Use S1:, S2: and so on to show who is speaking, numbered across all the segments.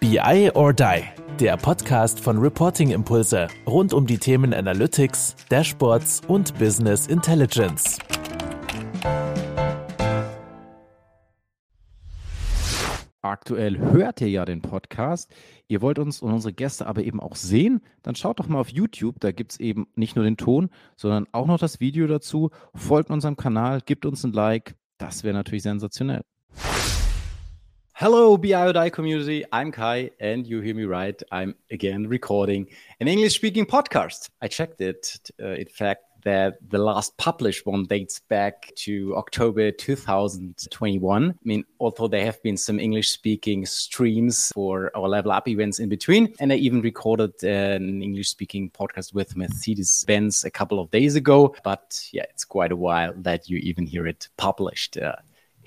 S1: BI or Die, der Podcast von Reporting Impulse rund um die Themen Analytics, Dashboards und Business Intelligence.
S2: Aktuell hört ihr ja den Podcast. Ihr wollt uns und unsere Gäste aber eben auch sehen, dann schaut doch mal auf YouTube. Da gibt es eben nicht nur den Ton, sondern auch noch das Video dazu. Folgt unserem Kanal, gebt uns ein Like. Das wäre natürlich sensationell. Hello, BI or Die community. I'm Kai, and you hear me right. I'm again recording an English speaking podcast. I checked it. Uh, in fact, that the last published one dates back to October 2021. I mean, although there have been some English speaking streams for our level up events in between, and I even recorded an English speaking podcast with Mercedes Benz a couple of days ago. But yeah, it's quite a while that you even hear it published. Uh,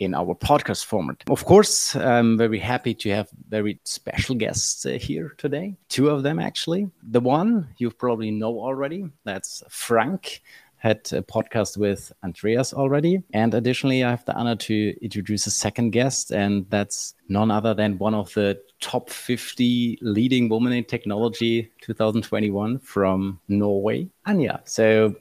S2: in our podcast format. Of course, I'm very happy to have very special guests uh, here today. Two of them, actually. The one you probably know already, that's Frank. Had a podcast with Andreas already. And additionally, I have the honor to introduce a second guest, and that's none other than one of the top 50 leading women in technology 2021 from Norway, Anja. So,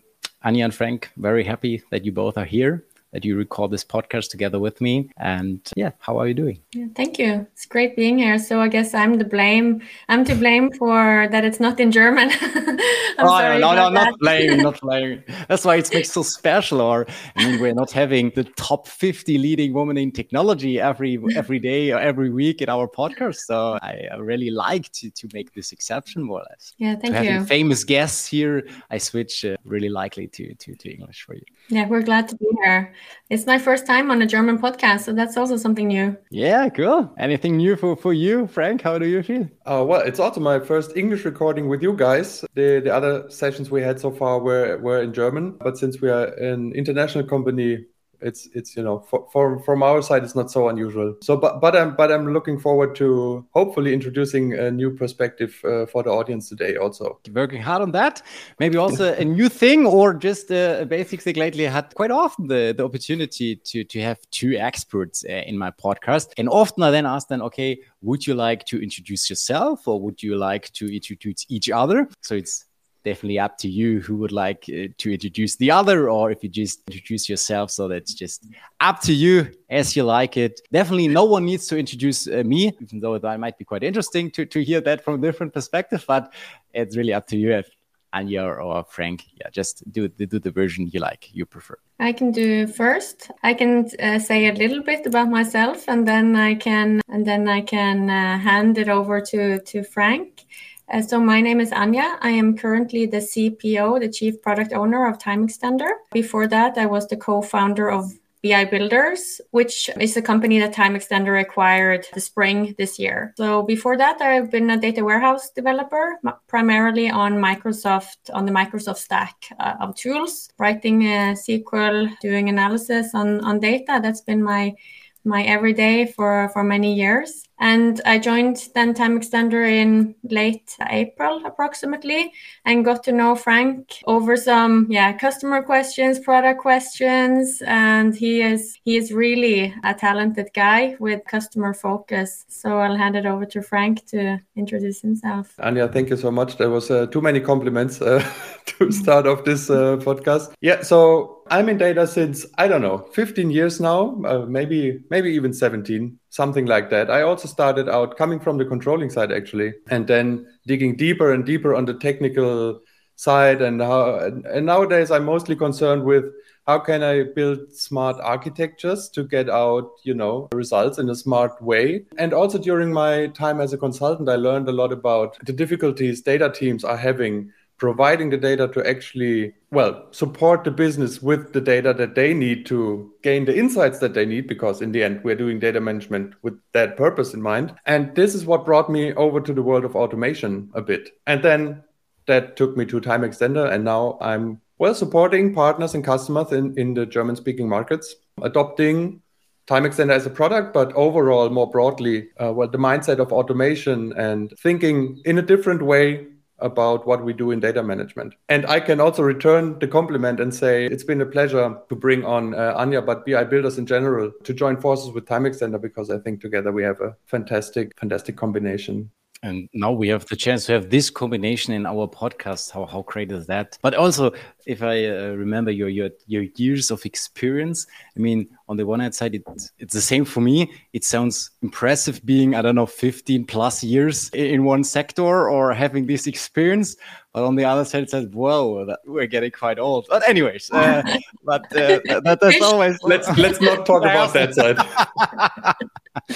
S2: Anja and Frank, very happy that you both are here that you record this podcast together with me. And yeah, how are you doing?
S3: Yeah, thank you. It's great being here. So I guess I'm the blame. I'm to blame for that it's not in German.
S2: oh, no, no, no, not blame, not blame. That's why it's makes so special. Or I mean, we're not having the top 50 leading women in technology every every day or every week in our podcast. So I really like to to make this exception more or less.
S3: Yeah, thank
S2: to
S3: you.
S2: Having famous guests here, I switch uh, really likely to, to to English for you.
S3: Yeah, we're glad to be here. It's my first time on a German podcast, so that's also something new.
S2: Yeah, cool. Anything new for, for you, Frank? How do you feel?
S4: Uh, well, it's also my first English recording with you guys. The the other sessions we had so far were were in German, but since we are an international company, it's it's you know for, for, from our side it's not so unusual. So but but i'm but i'm looking forward to hopefully introducing a new perspective uh, for the audience today also.
S2: Working hard on that. Maybe also a new thing or just a basic thing lately i had quite often the, the opportunity to to have two experts uh, in my podcast. And often i then ask them okay would you like to introduce yourself or would you like to introduce each other? So it's definitely up to you who would like uh, to introduce the other or if you just introduce yourself so that's just up to you as you like it definitely no one needs to introduce uh, me even though that might be quite interesting to, to hear that from a different perspective but it's really up to you if Anja or Frank, yeah, just do do the version you like, you prefer.
S3: I can do first. I can uh, say a little bit about myself, and then I can and then I can uh, hand it over to to Frank. Uh, so my name is Anja. I am currently the CPO, the Chief Product Owner of timeXtender. Before that, I was the co-founder of BI Builders, which is a company that timeXtender acquired the spring this year. So before that, I've been a data warehouse developer, primarily on Microsoft, on the Microsoft stack uh, of tools, writing uh, SQL, doing analysis on, on data. That's been my my everyday for for many years and I joined then timeXtender in late April approximately and got to know Frank over some yeah customer questions, product questions, and he is he is really a talented guy with customer focus. So I'll hand it over to Frank to introduce himself.
S4: Anja, thank you so much. There was uh, too many compliments uh, to start off this uh, podcast. Yeah, so I'm in data since I don't know 15 years now, uh, maybe maybe even 17 something like that. I also started out coming from the controlling side actually, and then digging deeper and deeper on the technical side. And how and nowadays I'm mostly concerned with how can I build smart architectures to get out, you know, results in a smart way. And also during my time as a consultant, I learned a lot about the difficulties data teams are having providing the data to actually well support the business with the data that they need to gain the insights that they need because in the end we're doing data management with that purpose in mind. And this is what brought me over to the world of automation a bit. And then that took me to timeXtender and now i'm well supporting partners and customers in, in the german speaking markets adopting timeXtender as a product but overall more broadly uh, well the mindset of automation and thinking in a different way about what we do in data management. And I can also return the compliment and say it's been a pleasure to bring on uh, Anja, but BI builders in general to join forces with timeXtender because I think together we have a fantastic, fantastic combination.
S2: And now we have the chance to have this combination in our podcast. How, how great is that? But also, if I uh, remember your, your your years of experience, I mean, on the one hand side, it, it's the same for me. It sounds impressive being, I don't know, 15 plus years in one sector or having this experience. But on the other side, it says, whoa, that, we're getting quite old. But anyways, uh, but uh, that, that's always.
S4: Let's, let's not talk about that side.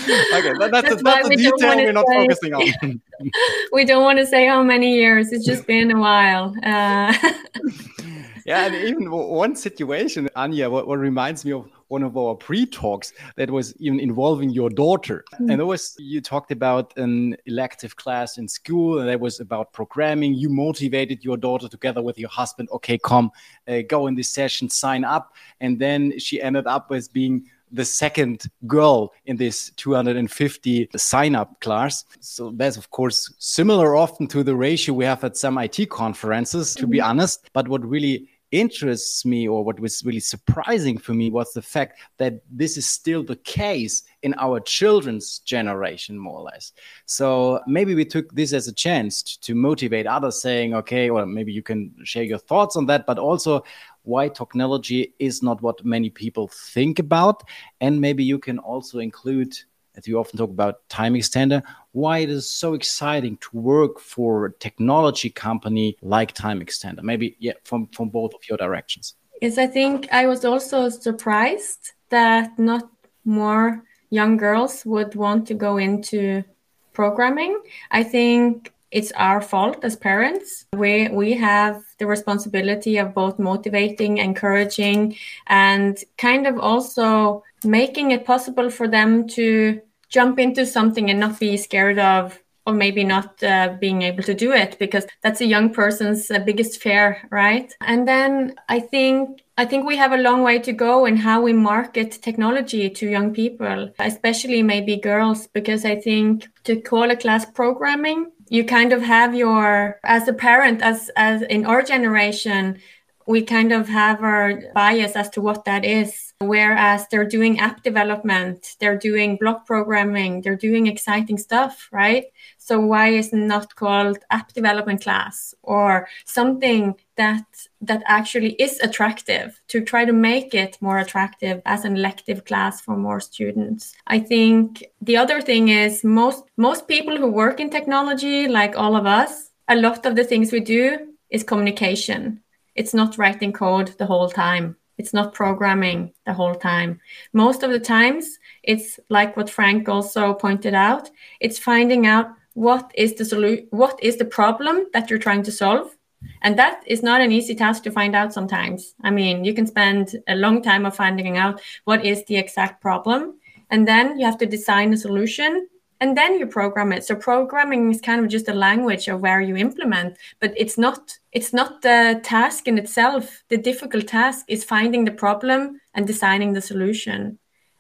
S2: okay, that, that's, that's, that's a detail we're not say, focusing on.
S3: we don't want to say how many years. It's just been a while. Uh,
S2: yeah, and even one situation, Anja, what, what reminds me of one of our pre-talks that was even involving your daughter. Mm. And it was you talked about an elective class in school, and that was about programming. You motivated your daughter together with your husband. Okay, come, uh, go in this session, sign up, and then she ended up as being the second girl in this 250 sign up class. So that's, of course, similar often to the ratio we have at some IT conferences, to be mm-hmm. honest. But what really interests me or what was really surprising for me was the fact that this is still the case in our children's generation more or less so maybe we took this as a chance to motivate others saying okay or maybe you can share your thoughts on that but also why technology is not what many people think about and maybe you can also include as you often talk about timeXtender, why it is so exciting to work for a technology company like timeXtender. Maybe yeah, from from both of your directions.
S3: Yes, I think I was also surprised that not more young girls would want to go into programming. I think it's our fault as parents. We we have the responsibility of both motivating, encouraging, and kind of also making it possible for them to jump into something and not be scared of or maybe not uh, being able to do it because that's a young person's uh, biggest fear right and then i think i think we have a long way to go in how we market technology to young people especially maybe girls because i think to call a class programming you kind of have your as a parent as as in our generation we kind of have our bias as to what that is. Whereas they're doing app development, they're doing block programming, they're doing exciting stuff, right? So why is it not called app development class or something that that actually is attractive to try to make it more attractive as an elective class for more students? I think the other thing is most most people who work in technology, like all of us, a lot of the things we do is communication it's not writing code the whole time. It's not programming the whole time. Most of the times, it's like what Frank also pointed out. It's finding out what is the solution, what is the problem that you're trying to solve, and that is not an easy task to find out sometimes. I mean, you can spend a long time of finding out what is the exact problem, and then you have to design a solution and then you program it. So programming is kind of just a language of where you implement but it's not it's not the task in itself. The difficult task is finding the problem and designing the solution.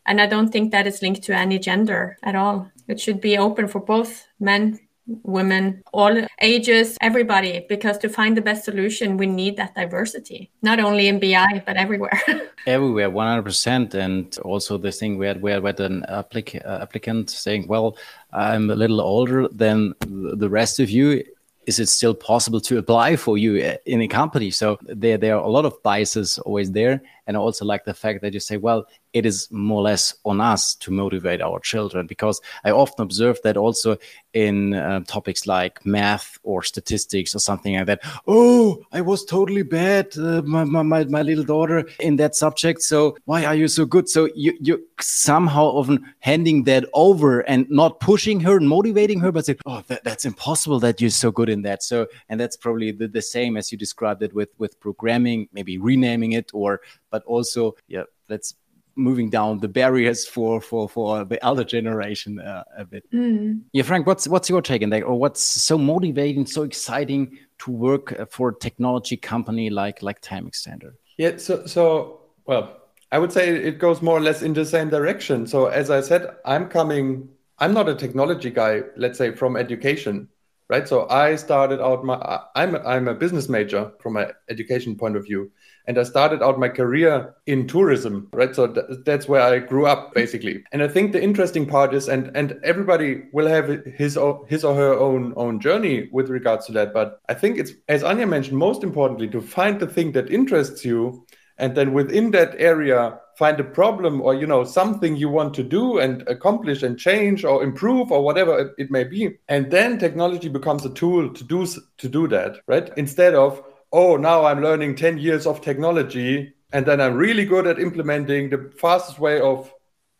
S3: And i don't think that is linked to any gender at all. It should be open for both men women, all ages, everybody, because to find the best solution, we need that diversity, not only in BI, but everywhere.
S2: everywhere, 100%. And also the thing where, where, where an applic- uh, applicant saying, well, I'm a little older than the rest of you is it still possible to apply for you uh, in a company? So there, there are a lot of biases always there. And I also like the fact that you say, well, it is more or less on us to motivate our children because I often observe that also in uh, topics like math or statistics or something like that. Oh, I was totally bad, uh, my, my, my little daughter in that subject. So why are you so good? So you, you somehow often handing that over and not pushing her and motivating her, but say, oh, that, that's impossible that you're so good in that. So, and that's probably the, the same as you described it with, with programming, maybe renaming it or, but also, yeah, let's moving down the barriers for for for the elder generation uh, a bit. Mm. Yeah, Frank, what's what's your take on that, or what's so motivating, so exciting to work uh, for a technology company like like timeXtender?
S4: Yeah, so so well, I would say it goes more or less in the same direction. So as I said, I'm coming. I'm not a technology guy. Let's say from education. right? So I started out my I'm a, I'm a business major from my education point of view, and I started out my career in tourism, right? So th- that's where I grew up basically. And I think the interesting part is, and and everybody will have his or, his or her own own journey with regards to that. But I think it's as Anja mentioned, most importantly, to find the thing that interests you, and then within that area find a problem or you know something you want to do and accomplish and change or improve or whatever it, it may be and then technology becomes a tool to do to do that right instead of oh, now I'm learning 10 years of technology and then I'm really good at implementing the fastest way of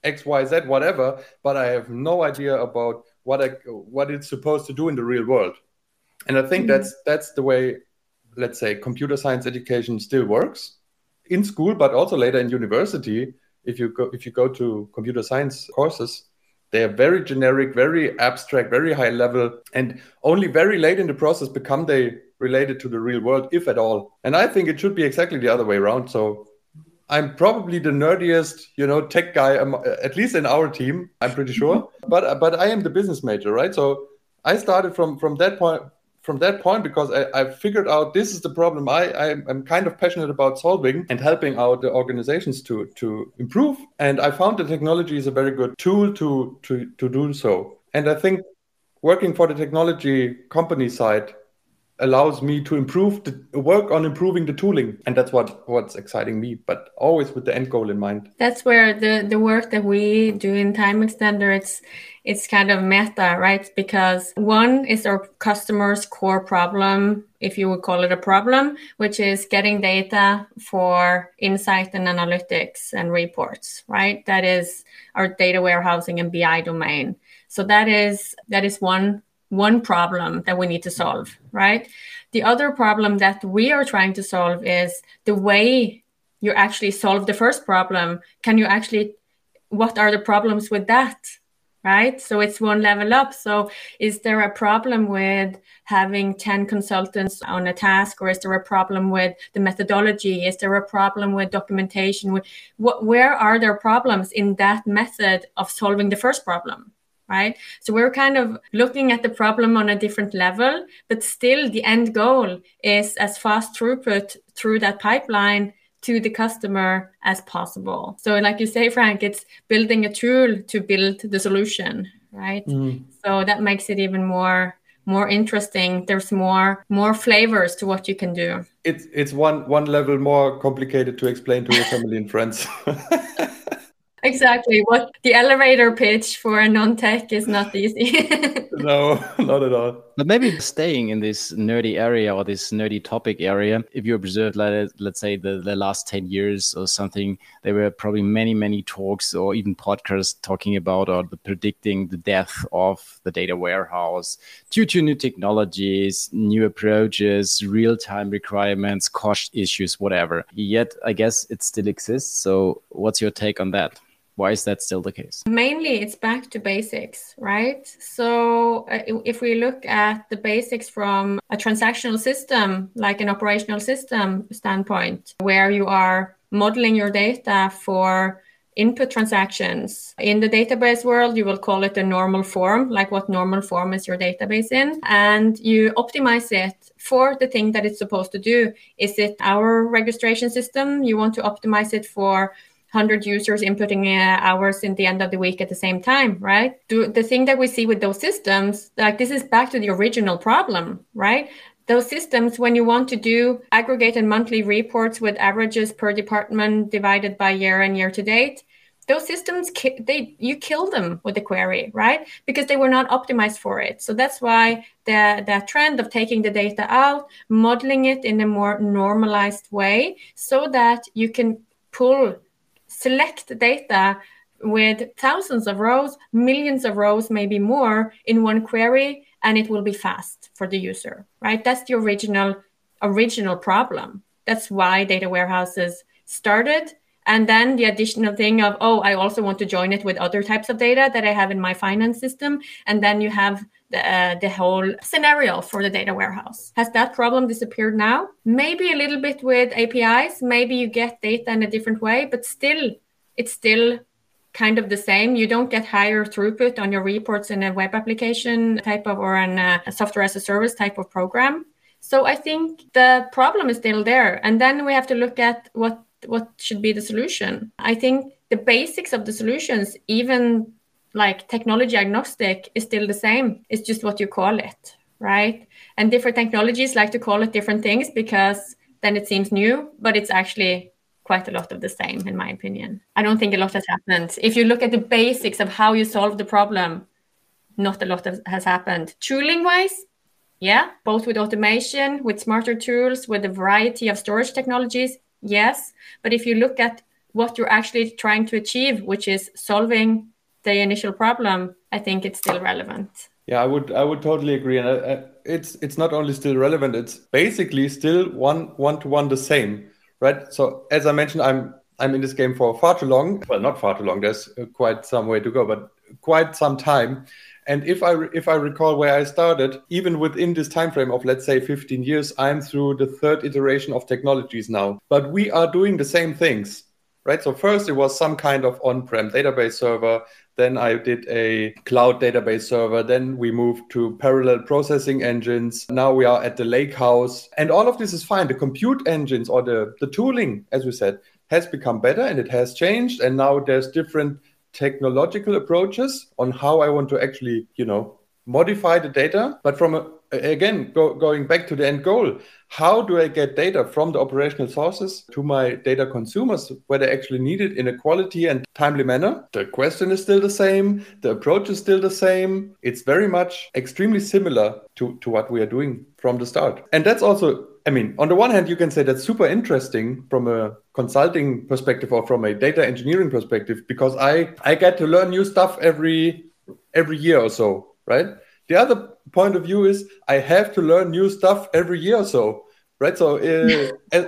S4: X, Y, Z, whatever, but I have no idea about what I, what it's supposed to do in the real world. And I think mm-hmm. that's that's the way, let's say, computer science education still works in school, but also later in university. If you go if you go to computer science courses, they are very generic, very abstract, very high level, and only very late in the process become they related to the real world, if at all. And I think it should be exactly the other way around. So I'm probably the nerdiest, you know, tech guy, um, at least in our team. I'm pretty sure. but but I am the business major, right? So I started from from that point from that point because I, I figured out this is the problem I, I am kind of passionate about solving and helping out the organizations to to improve. And I found the technology is a very good tool to to to do so. And I think working for the technology company side allows me to improve the work on improving the tooling. And that's what what's exciting me but always with the end goal in mind.
S3: That's where the the work that we do in timeXtender it's it's kind of meta right? Because one is our customers core problem if you would call it a problem which is getting data for insight and analytics and reports right? That is our data warehousing and bi domain. So that is that is one one problem that we need to solve, right? The other problem that we are trying to solve is the way you actually solve the first problem. Can you actually, what are the problems with that? Right. So it's one level up. So is there a problem with having 10 consultants on a task, or is there a problem with the methodology? Is there a problem with documentation? What, where are there problems in that method of solving the first problem? Right? So we're kind of looking at the problem on a different level, but still the end goal is as fast throughput through that pipeline to the customer as possible. So, like you say, Frank, it's building a tool to build the solution, right? Mm. So that makes it even more more interesting there's more more flavors to what you can do
S4: it's it's one one level more complicated to explain to your family and friends
S3: exactly. What the elevator pitch for a non-tech is not easy.
S4: No not at all.
S2: But maybe staying in this nerdy area or this nerdy topic area if you observed let, let's say the, the last 10 years or something there were probably many many talks or even podcasts talking about or the predicting the death of the data warehouse due to new technologies new approaches real-time requirements cost issues whatever. Yet i guess it still exists. So what's your take on that why is that still the case?
S3: Mainly, it's back to basics, right? So, uh, if we look at the basics from a transactional system, like an operational system standpoint, where you are modeling your data for input transactions. In the database world, you will call it a normal form, like what normal form is your database in, and you optimize it for the thing that it's supposed to do. Is it our registration system? You want to optimize it for 100 users inputting uh, hours in the end of the week at the same time, right? Do, the thing that we see with those systems, like this is back to the original problem, right? Those systems, when you want to do aggregated monthly reports with averages per department divided by year and year to date, those systems they you kill them with the query right because they were not optimized for it so that's why the the trend of taking the data out modeling it in a more normalized way so that you can pull select data with thousands of rows, millions of rows, maybe more in one query, and it will be fast for the user, right? That's the original original problem. That's why data warehouses started. And then the additional thing of, oh, I also want to join it with other types of data that I have in my finance system. And then you have the, uh, the whole scenario for the data warehouse. Has that problem disappeared now? Maybe a little bit with APIs. Maybe you get data in a different way, but still, it's still kind of the same. You don't get higher throughput on your reports in a web application type of or in a software as a service type of program. So I think the problem is still there. And then we have to look at what what should be the solution. I think the basics of the solutions, even like technology agnostic, is still the same. It's just what you call it, right? And different technologies like to call it different things because then it seems new, but it's actually quite a lot of the same, in my opinion. I don't think a lot has happened. If you look at the basics of how you solve the problem, not a lot has happened. Tooling wise, yeah, both with automation, with smarter tools, with a variety of storage technologies, yes. But if you look at what you're actually trying to achieve, which is solving the initial problem, I think it's still relevant.
S4: Yeah, I would I would totally agree, and I, uh, I, it's it's not only still relevant; it's basically still one one to one the same right? So as I mentioned, I'm I'm in this game for far too long. Well, not far too long. There's uh, quite some way to go, but quite some time. And if I if I recall where I started, even within this time frame of let's say 15 years, I'm through the third iteration of technologies now. But we are doing the same things, right? So first it was some kind of on-prem database server. Then I did a cloud database server. Then we moved to parallel processing engines. Now we are at the lake house. And all of this is fine. The compute engines or the, the tooling, as we said, has become better and it has changed. And now there's different technological approaches on how I want to actually, you know, modify the data. But from a, again, go, going back to the end goal, how do I get data from the operational sources to my data consumers where they actually need it in a quality and timely manner? The question is still the same. The approach is still the same. It's very much extremely similar to, to what we are doing from the start. And that's also, I mean, on the one hand, you can say that's super interesting from a consulting perspective or from a data engineering perspective because I, I get to learn new stuff every every year or so, right? The other point of view is I have to learn new stuff every year or so, right? So uh,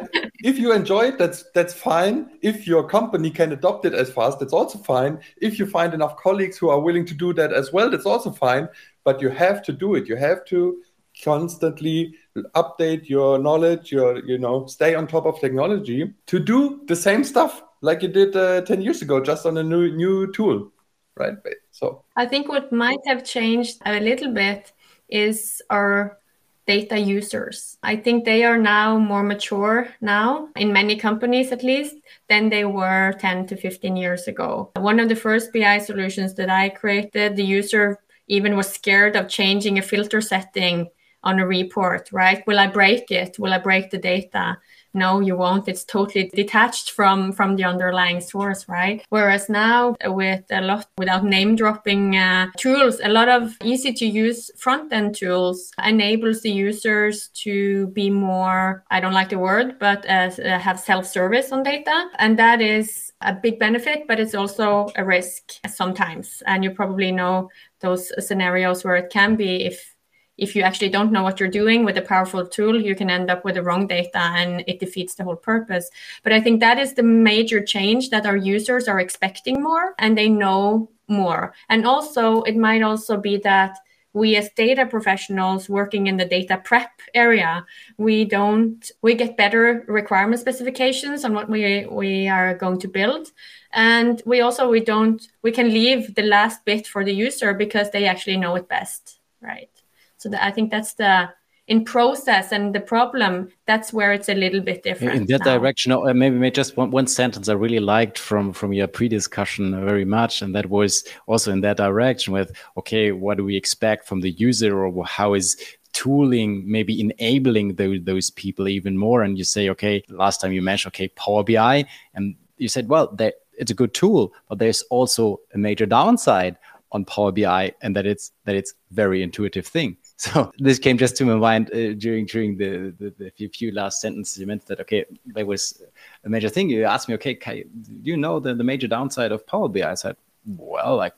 S4: if you enjoy it, that's that's fine. If your company can adopt it as fast, that's also fine. If you find enough colleagues who are willing to do that as well, that's also fine. But you have to do it. You have to constantly update your knowledge. Your you know stay on top of technology to do the same stuff like you did uh, ten years ago, just on a new new tool right? So
S3: I think what might have changed a little bit is our data users. I think they are now more mature now in many companies at least than they were 10 to 15 years ago. One of the first BI solutions that I created, the user even was scared of changing a filter setting on a report, right? Will I break it? Will I break the data? no you won't it's totally detached from from the underlying source right whereas now with a lot without name dropping uh, tools a lot of easy to use front end tools enables the users to be more i don't like the word but uh, have self service on data and that is a big benefit but it's also a risk sometimes and you probably know those scenarios where it can be if if you actually don't know what you're doing with a powerful tool, you can end up with the wrong data and it defeats the whole purpose. But I think that is the major change that our users are expecting more and they know more. And also, it might also be that we as data professionals working in the data prep area we don't we get better requirement specifications on what we we are going to build and we also we don't we can leave the last bit for the user because they actually know it best right so I think that's the in process and the problem that's where it's a little bit different
S2: in that now. direction uh, maybe, maybe just one, one sentence i really liked from from your pre-discussion very much and that was also in that direction with okay what do we expect from the user or how is tooling maybe enabling those, those people even more and you say okay last time you mentioned okay power bi and you said well it's a good tool but there's also a major downside on power bi and that it's that it's very intuitive thing so this came just to my mind uh, during during the, the, the few last sentences. You meant that okay there was a major thing. You asked me okay do you know the, the major downside of power bi i? Said well like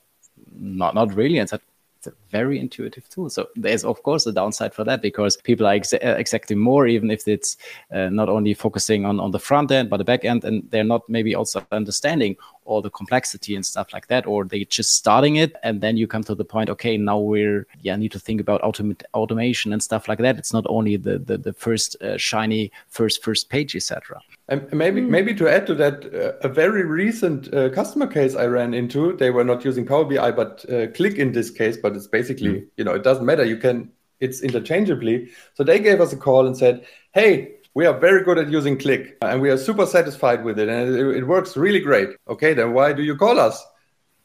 S2: not not really. And said it's a very intuitive tool. So there's of course a downside for that because people are ex- exacting more, even if it's uh, not only focusing on, on the front end but the back end, and they're not maybe also understanding all the complexity and stuff like that, or they just starting it and then you come to the point, okay, now we're yeah need to think about automate automation and stuff like that. It's not only the the, the first uh, shiny first first page, etc.
S4: And maybe, mm. maybe to add to that, uh, a very recent uh, customer case I ran into, they were not using Power BI, but uh, Qlik in this case. But it's basically, mm. you know, it doesn't matter. You can, it's interchangeably. So they gave us a call and said, "Hey, we are very good at using Qlik and we are super satisfied with it, and it, it works really great." Okay, then why do you call us?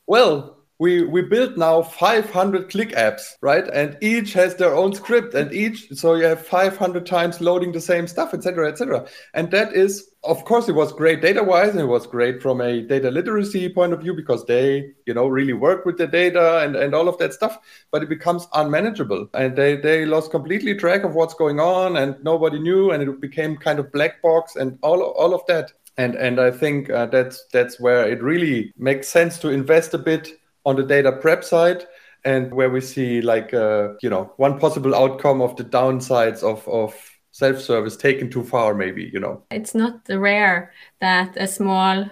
S4: Well, we we built now 500 Qlik apps right and each has their own script and each so you have 500 times loading the same stuff etc etc and that is of course it was great data wise and it was great from a data literacy point of view because they you know really work with the data and, and all of that stuff but it becomes unmanageable. And they they lost completely track of what's going on and nobody knew and it became kind of black box and all all of that. And and i think uh, that's that's where it really makes sense to invest a bit on the data prep side and where we see like uh, you know one possible outcome of the downsides of of self-service taken too far maybe you know.
S3: It's not rare that a small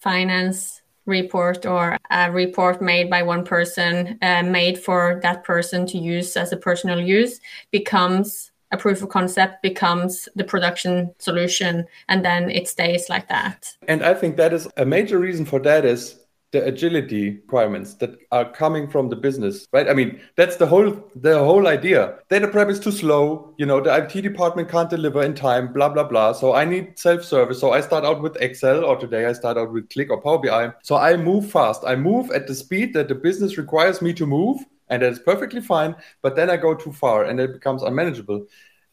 S3: finance report or a report made by one person uh, made for that person to use as a personal use becomes a proof of concept becomes the production solution and then it stays like that.
S4: And i think that is a major reason for that is the agility requirements that are coming from the business right? I mean that's the whole the whole idea. Data prep is too slow you know the it department can't deliver in time blah blah blah. So i need self-service. So i start out with excel or today i start out with Qlik or power bi so i move fast. I move at the speed that the business requires me to move and that's perfectly fine but then i go too far and it becomes unmanageable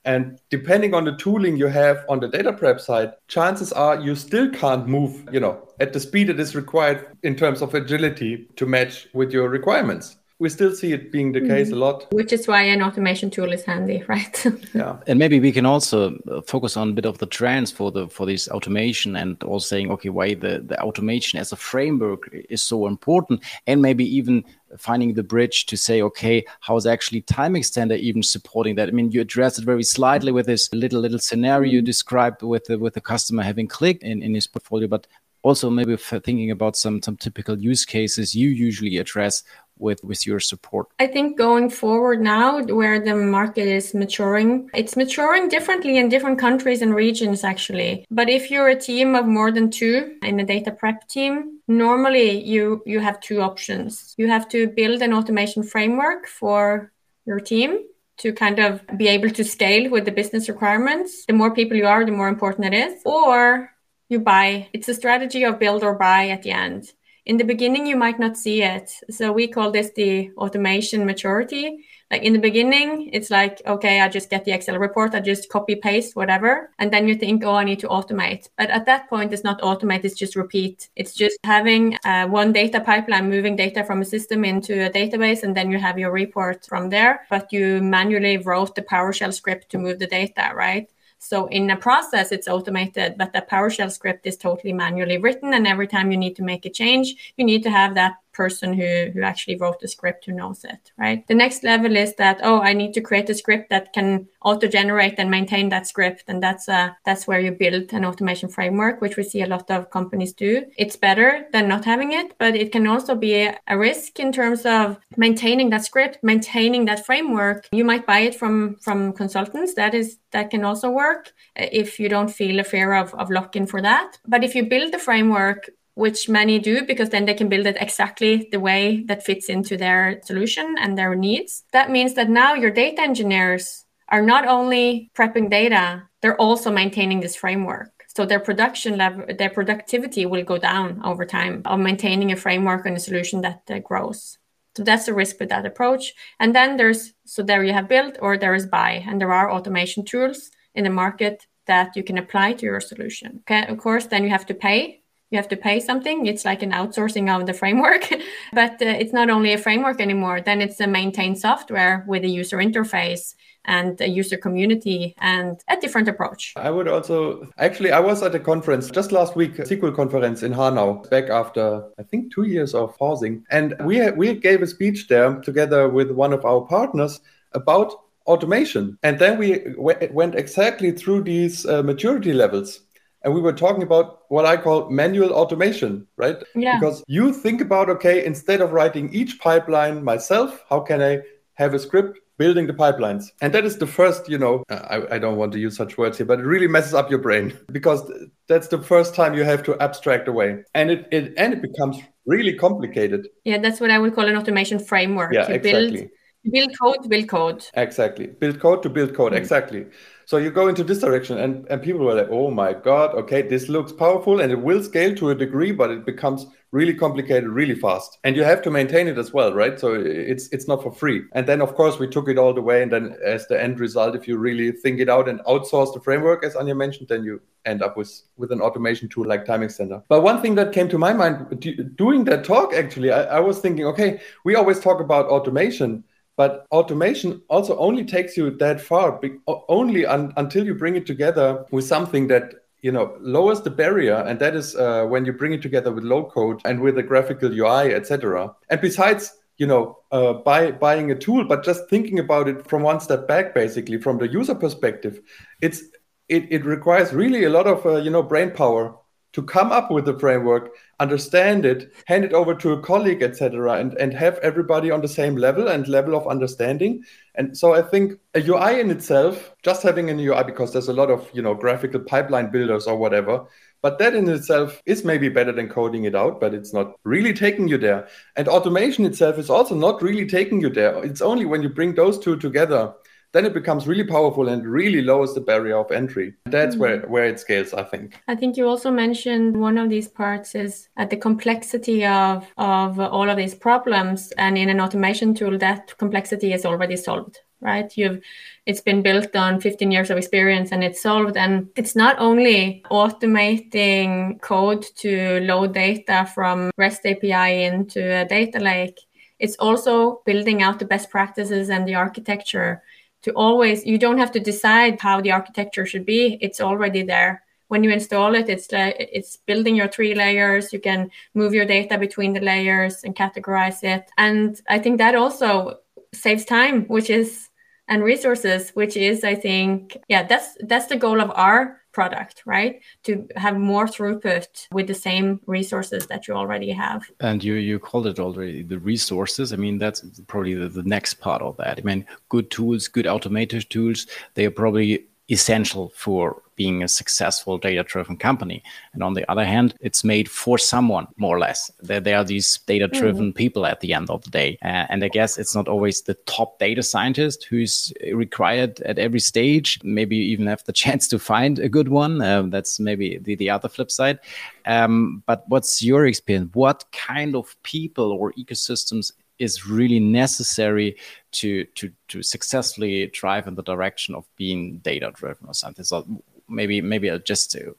S4: and depending on the tooling you have on the data prep side, chances are you still can't move, you know, at the speed that is required in terms of agility to match with your requirements. We still see it being the case a mm-hmm. lot.
S3: Which is why an automation tool is handy right?
S2: Yeah. And maybe we can also uh, focus on a bit of the trends for the for this automation and also saying okay why the the automation as a framework is so important. And maybe even finding the bridge to say okay how is actually timeXtender even supporting that i mean you addressed it very slightly with this little little scenario you mm-hmm. described with the with the customer having clicked in in his portfolio but also maybe thinking about some some typical use cases you usually address with with your support?
S3: I think going forward now where the market is maturing it's maturing differently in different countries and regions actually. But if you're a team of more than two in a data prep team normally you you have two options. You have to build an automation framework for your team to kind of be able to scale with the business requirements. The more people you are the more important it is. Or you buy it's a strategy of build or buy at the end in the beginning you might not see it. So we call this the automation maturity. Like in the beginning it's like okay i just get the excel report i just copy paste whatever and then you think oh i need to automate. But at that point it's not automate it's just repeat. It's just having uh, one data pipeline moving data from a system into a database and then you have your report from there. But you manually wrote the powershell script to move the data right so in a process, it's automated, but the PowerShell script is totally manually written. And every time you need to make a change, you need to have that person who, who actually wrote the script who knows it, right? The next level is that, oh, I need to create a script that can auto generate and maintain that script. And that's, uh, that's where you build an automation framework, which we see a lot of companies do. It's better than not having it, but it can also be a, risk in terms of maintaining that script, maintaining that framework. You might buy it from, from consultants. That is, that can also work if you don't feel a fear of, of lock-in for that. But if you build the framework which many do because then they can build it exactly the way that fits into their solution and their needs. That means that now your data engineers are not only prepping data, they're also maintaining this framework. So their production level, their productivity will go down over time of maintaining a framework and a solution that uh, grows. So that's the risk with that approach. And then there's so there you have build or there is buy, and there are automation tools in the market that you can apply to your solution. Okay, of course, then you have to pay you have to pay something. It's like an outsourcing of the framework. But uh, it's not only a framework anymore. Then it's a maintained software with a user interface and a user community and a different approach.
S4: I would also actually i was at a conference just last week a sql conference in hanau back after i think two years of pausing. And we we gave a speech there together with one of our partners about automation. And then we went exactly through these uh, maturity levels and we were talking about what I call manual automation, right?
S3: Yeah.
S4: Because you think about, okay, instead of writing each pipeline myself, how can I have a script building the pipelines? And that is the first, you know, uh, I, I don't want to use such words here, but it really messes up your brain because that's the first time you have to abstract away. And it, it and it becomes really complicated.
S3: Yeah, that's what I would call an automation framework.
S4: Yeah,
S3: you
S4: exactly.
S3: build build code build code.
S4: Exactly. Build code to build code. Mm. Exactly. So you go into this direction, and, and people were like, oh my God, okay, this looks powerful and it will scale to a degree, but it becomes really complicated really fast. And you have to maintain it as well, right? So it's it's not for free. And then of course we took it all the way. And then as the end result, if you really think it out and outsource the framework, as Anja mentioned, then you end up with with an automation tool like timeXtender. But one thing that came to my mind doing that talk, actually, I, I was thinking, okay, we always talk about automation but automation also only takes you that far only un, until you bring it together with something that you know lowers the barrier and that is uh, when you bring it together with low code and with a graphical ui etc and besides you know uh, buy, buying a tool but just thinking about it from one step back basically from the user perspective it's it, it requires really a lot of uh, you know brain power to come up with the framework, understand it, hand it over to a colleague, etc., and, and have everybody on the same level and level of understanding. And so I think a UI in itself, just having an UI, because there's a lot of you know graphical pipeline builders or whatever, but that in itself is maybe better than coding it out, but it's not really taking you there. And automation itself is also not really taking you there. It's only when you bring those two together then it becomes really powerful and really lowers the barrier of entry. That's mm-hmm. where, where it scales, I think.
S3: I think you also mentioned one of these parts is at the complexity of, of all of these problems. And in an automation tool, that complexity is already solved right you've it's been built on 15 years of experience and it's solved and it's not only automating code to load data from rest api into a data lake it's also building out the best practices and the architecture to always you don't have to decide how the architecture should be. It's already there. When you install it it's like it's building your three layers. You can move your data between the layers and categorize it. And i think that also saves time which is and resources which is i think yeah that's that's the goal of our product, right? To have more throughput with the same resources that you already have.
S2: And you you called it already the resources. I mean, that's probably the, the next part of that. I mean, good tools, good automated tools, they are probably essential for being a successful data driven company. And on the other hand, it's made for someone, more or less. There, there are these data driven mm-hmm. people at the end of the day. Uh, and I guess it's not always the top data scientist who's required at every stage, maybe you even have the chance to find a good one. Uh, that's maybe the, the other flip side. Um, but what's your experience? What kind of people or ecosystems is really necessary to to to successfully drive in the direction of being data driven or something. So maybe maybe just to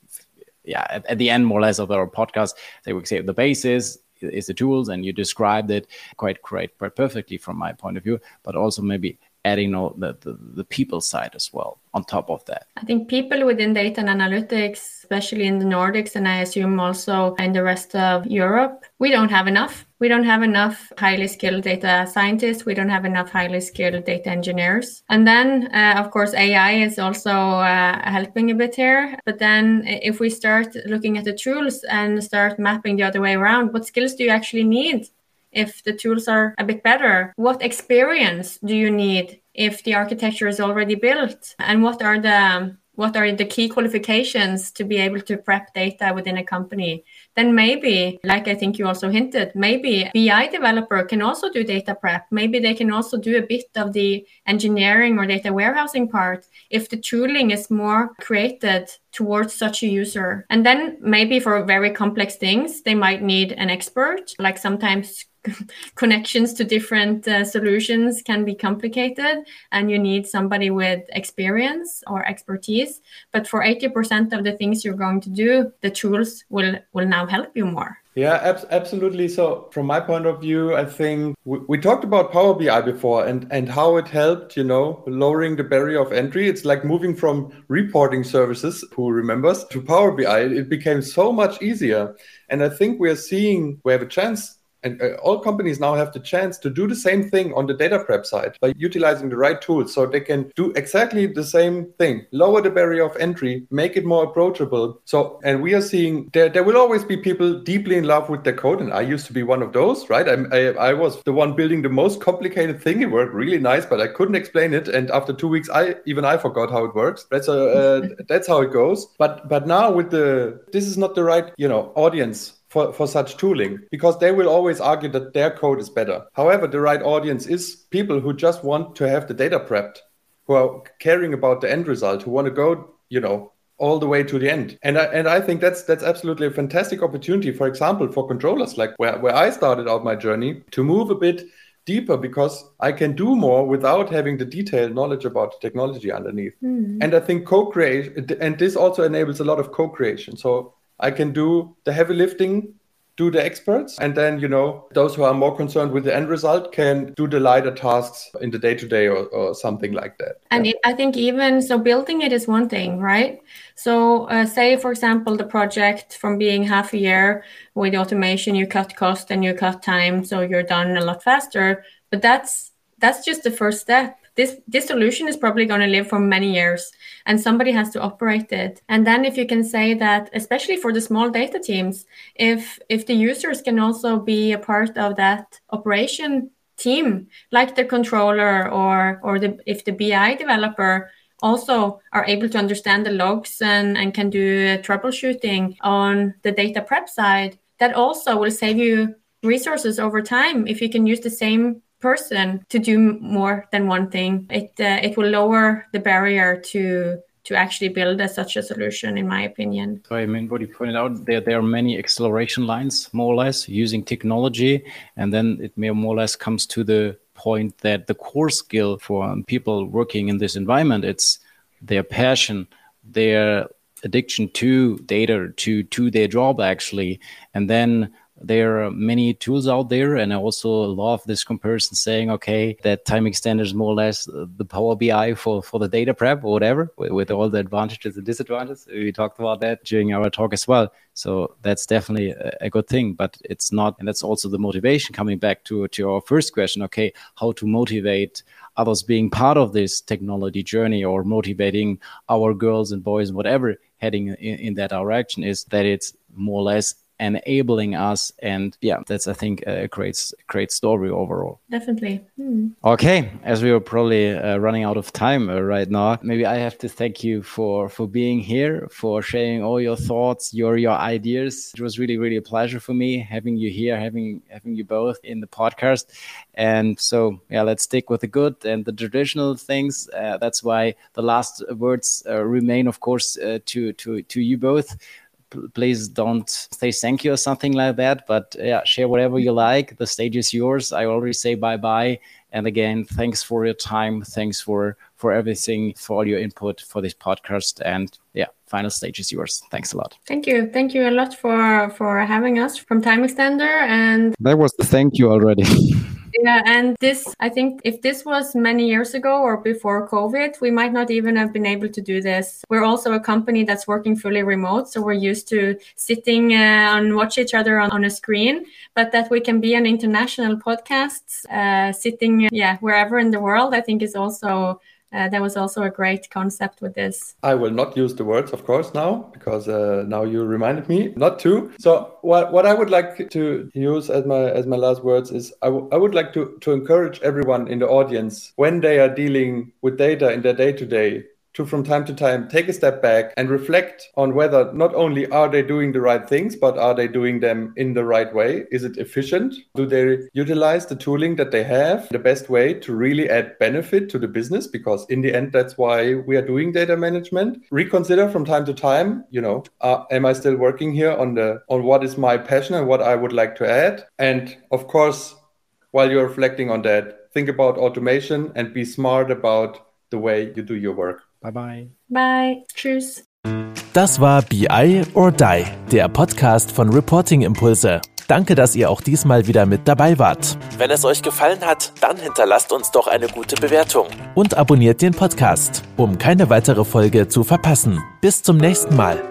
S2: yeah at, at, the end more or less of our podcast they would say the basis is the tools and you described it quite quite quite perfectly from my point of view but also maybe adding all the, the, the people side as well on top of that?
S3: I think people within data and analytics, especially in the Nordics, and I assume also in the rest of Europe, we don't have enough. We don't have enough highly skilled data scientists. We don't have enough highly skilled data engineers. And then, uh, of course, AI is also uh, helping a bit here. But then, if we start looking at the tools and start mapping the other way around, what skills do you actually need if the tools are a bit better? What experience do you need if the architecture is already built? And what are the what are the key qualifications to be able to prep data within a company? Then maybe, like I think you also hinted, maybe BI developer can also do data prep. Maybe they can also do a bit of the engineering or data warehousing part if the tooling is more created towards such a user. And then maybe for very complex things, they might need an expert. Like sometimes connections to different uh, solutions can be complicated and you need somebody with experience or expertise. But for 80% of the things you're going to do the tools will will now help you more.
S4: Yeah ab- absolutely. So from my point of view i think we, we talked about power bi before and and how it helped you know lowering the barrier of entry. It's like moving from reporting services who remembers to power bi it became so much easier. And i think we're seeing we have a chance And uh, all companies now have the chance to do the same thing on the data prep side by utilizing the right tools so they can do exactly the same thing, lower the barrier of entry, make it more approachable. So, and we are seeing there, there will always be people deeply in love with their code. And I used to be one of those, right? I, I, I was the one building the most complicated thing. It worked really nice, but I couldn't explain it. And after two weeks, I even I forgot how it works. That's a, uh, that's how it goes. But, but now with the, this is not the right, you know, audience for, for such tooling because they will always argue that their code is better. However, the right audience is people who just want to have the data prepped, who are caring about the end result, who want to go, you know, all the way to the end. And I, and I think that's that's absolutely a fantastic opportunity, for example, for controllers like where, where I started out my journey to move a bit deeper because I can do more without having the detailed knowledge about the technology underneath. Mm. And I think co-creation and this also enables a lot of co-creation. So I can do the heavy lifting, do the experts, and then, you know, those who are more concerned with the end result can do the lighter tasks in the day to day or something like that.
S3: And yeah. I think even so, building it is one thing, right? So, uh, say, for example, the project from being half a year with automation, you cut cost and you cut time, so you're done a lot faster. But that's that's just the first step this this solution is probably going to live for many years and somebody has to operate it. And then if you can say that especially for the small data teams if if the users can also be a part of that operation team like the controller or or the if the bi developer also are able to understand the logs and, and can do troubleshooting on the data prep side that also will save you resources over time if you can use the same person to do more than one thing. It uh, it will lower the barrier to to actually build a, such a solution, in my opinion.
S2: So I mean, what you pointed out, there there are many acceleration lines, more or less, using technology, and then it may more or less comes to the point that the core skill for people working in this environment it's their passion, their addiction to data, to to their job actually, and then there are many tools out there, and I also love this comparison saying, okay, that timeXtender is more or less the Power BI for, for the data prep or whatever, with, with all the advantages and disadvantages. We talked about that during our talk as well. So that's definitely a, good thing, but it's not, and that's also the motivation coming back to, to our first question. Okay, how to motivate others being part of this technology journey or motivating our girls and boys and whatever heading in, in that direction is that it's more or less enabling us and yeah that's i think a great great story overall.
S3: Definitely. Hmm.
S2: okay as we are probably uh, running out of time uh, right now maybe i have to thank you for for being here for sharing all your thoughts your your ideas. It was really really a pleasure for me having you here having having you both in the podcast. And so yeah let's stick with the good and the traditional things. Uh, that's why the last words uh, remain of course uh, to to to you both please don't say thank you or something like that. But yeah, share whatever you like. The stage is yours. I already say bye bye. And again, thanks for your time. Thanks for for everything, for all your input for this podcast. And yeah, final stage is yours. Thanks a lot.
S3: Thank you. Thank you a lot for for having us from timeXtender. And
S2: that was the thank you already.
S3: Yeah, and this, I think, if this was many years ago or before COVID, we might not even have been able to do this. We're also a company that's working fully remote, so we're used to sitting uh, and watch each other on, on a screen. But that we can be an international podcast, uh, sitting, yeah, wherever in the world, I think is also uh, that was also a great concept with this.
S4: I will not use the words, of course, now because uh, now you reminded me not to. So what what I would like to use as my as my last words is I, I would like to to encourage everyone in the audience when they are dealing with data in their day to day to from time to time take a step back and reflect on whether not only are they doing the right things but are they doing them in the right way? Is it efficient? Do they utilize the tooling that they have? The best way to really add benefit to the business because in the end that's why we are doing data management. Reconsider from time to time you know uh, am i still working here on the on what is my passion and what i would like to add? And of course while you're reflecting on that think about automation and be smart about the way you do your work
S2: Bye bye.
S3: Bye. Tschüss.
S1: Das war BI or Die, der Podcast von Reporting Impulse. Danke, dass ihr auch diesmal wieder mit dabei wart. Wenn es euch gefallen hat, dann hinterlasst uns doch eine gute Bewertung. Und abonniert den Podcast, um keine weitere Folge zu verpassen. Bis zum nächsten Mal.